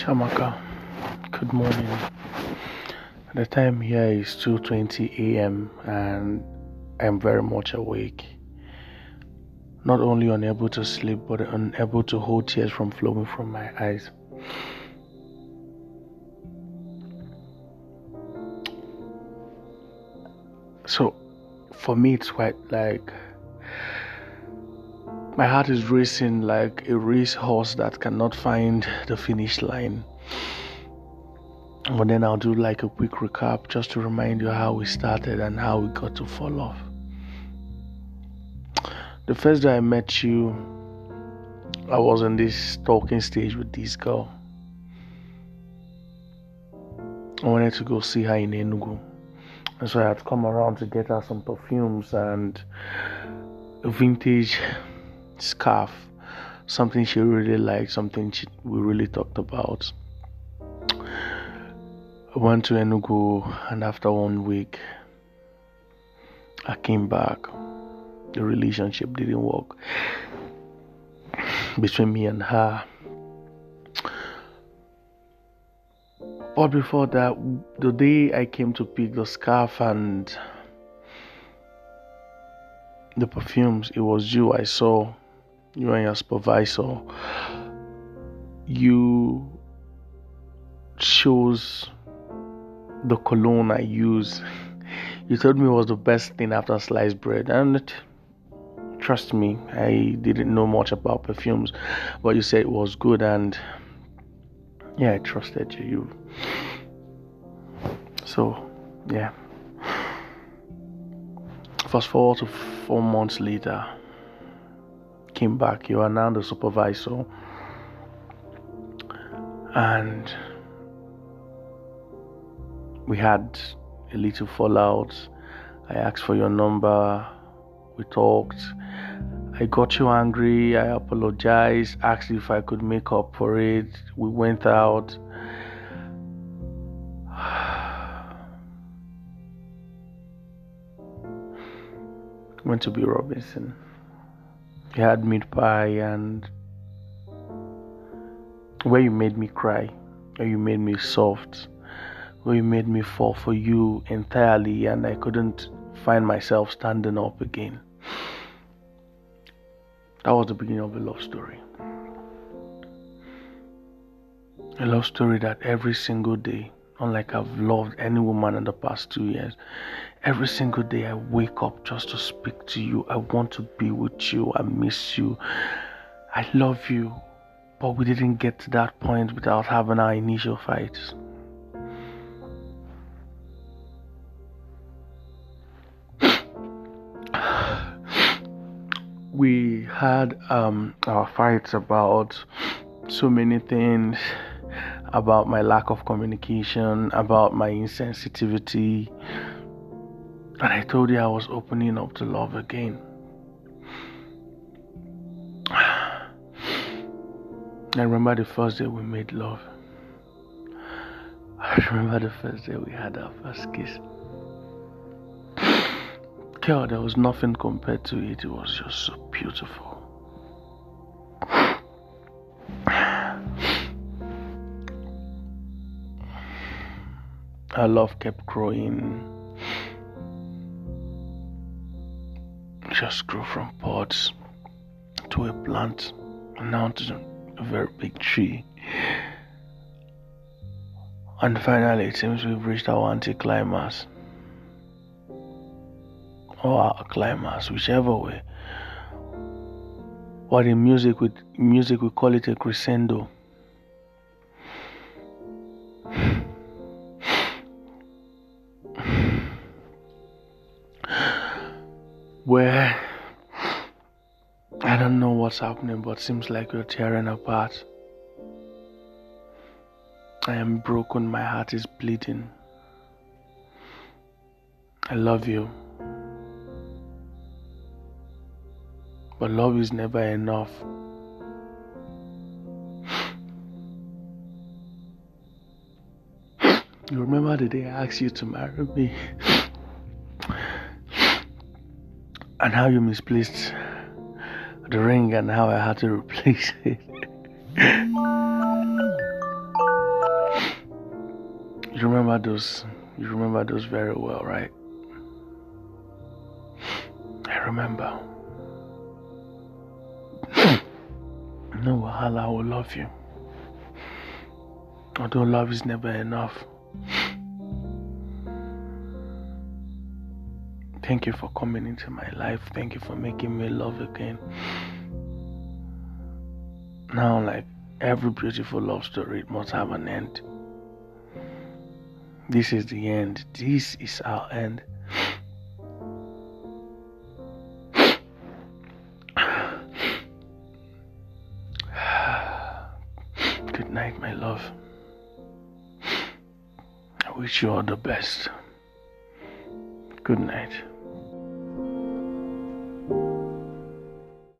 Chiamaka, good morning. The time here is 2:20 a.m. and I'm very much awake. Not only unable to sleep, but unable to hold tears from flowing from my eyes. So, for me, it's quite like my heart is racing like a racehorse that cannot find the finish line. But then I'll do like a quick recap just to remind you how we started and how we got to fall off. The first day I met you, I was in this talking stage with this girl. I wanted to go see her in Enugu. And so I had come around to get her some perfumes and a vintage scarf, something she really liked, something she, we really talked about. I went to Enugu, and after one week, I came back. The relationship didn't work between me and her. But before that, the day I came to pick the scarf and the perfumes, it was you I saw, you and your supervisor. You chose the cologne I use. You told me it was the best thing after sliced bread, and trust me, I didn't know much about perfumes, but you said it was good, and yeah, I trusted you. You so yeah. Fast forward to four months later, came back. You are now the supervisor, and we had a little fallout. I asked for your number. We talked. I got you angry. I apologized. Asked if I could make up for it. We went out. went to B Robinson. We had meat pie and where you made me cry, where you made me soft, where you made me fall for you entirely, and I couldn't find myself standing up again. That was the beginning of a love story. A love story that every single day, unlike I've loved any woman in the past two years, every single day I wake up just to speak to you. I want to be with you. I miss you. I love you. But we didn't get to that point without having our initial fights. we had um, our fights about so many things about my lack of communication, about my insensitivity. And I told you I was opening up to love again. I remember the first day we made love. I remember the first day we had our first kiss. Girl, there was nothing compared to it. It was just so beautiful. Our love kept growing. Just grew from pods to a plant and now to a very big tree. And finally, it seems we've reached our anticlimax or our climax, whichever way. Or in music, with music we call it a crescendo. Where I don't know what's happening, but seems like we're tearing apart. I am broken, my heart is bleeding. I love you. But love is never enough. You remember the day I asked you to marry me? and how you misplaced the ring and how I had to replace it. You remember those? You remember those very well, right? I remember. no, Wahala, I will love you. Although love is never enough. Thank you for coming into my life. Thank you for making me love again. Now, like every beautiful love story, it must have an end. This is the end. This is our end. Good night, my love. I wish you all the best. Good night.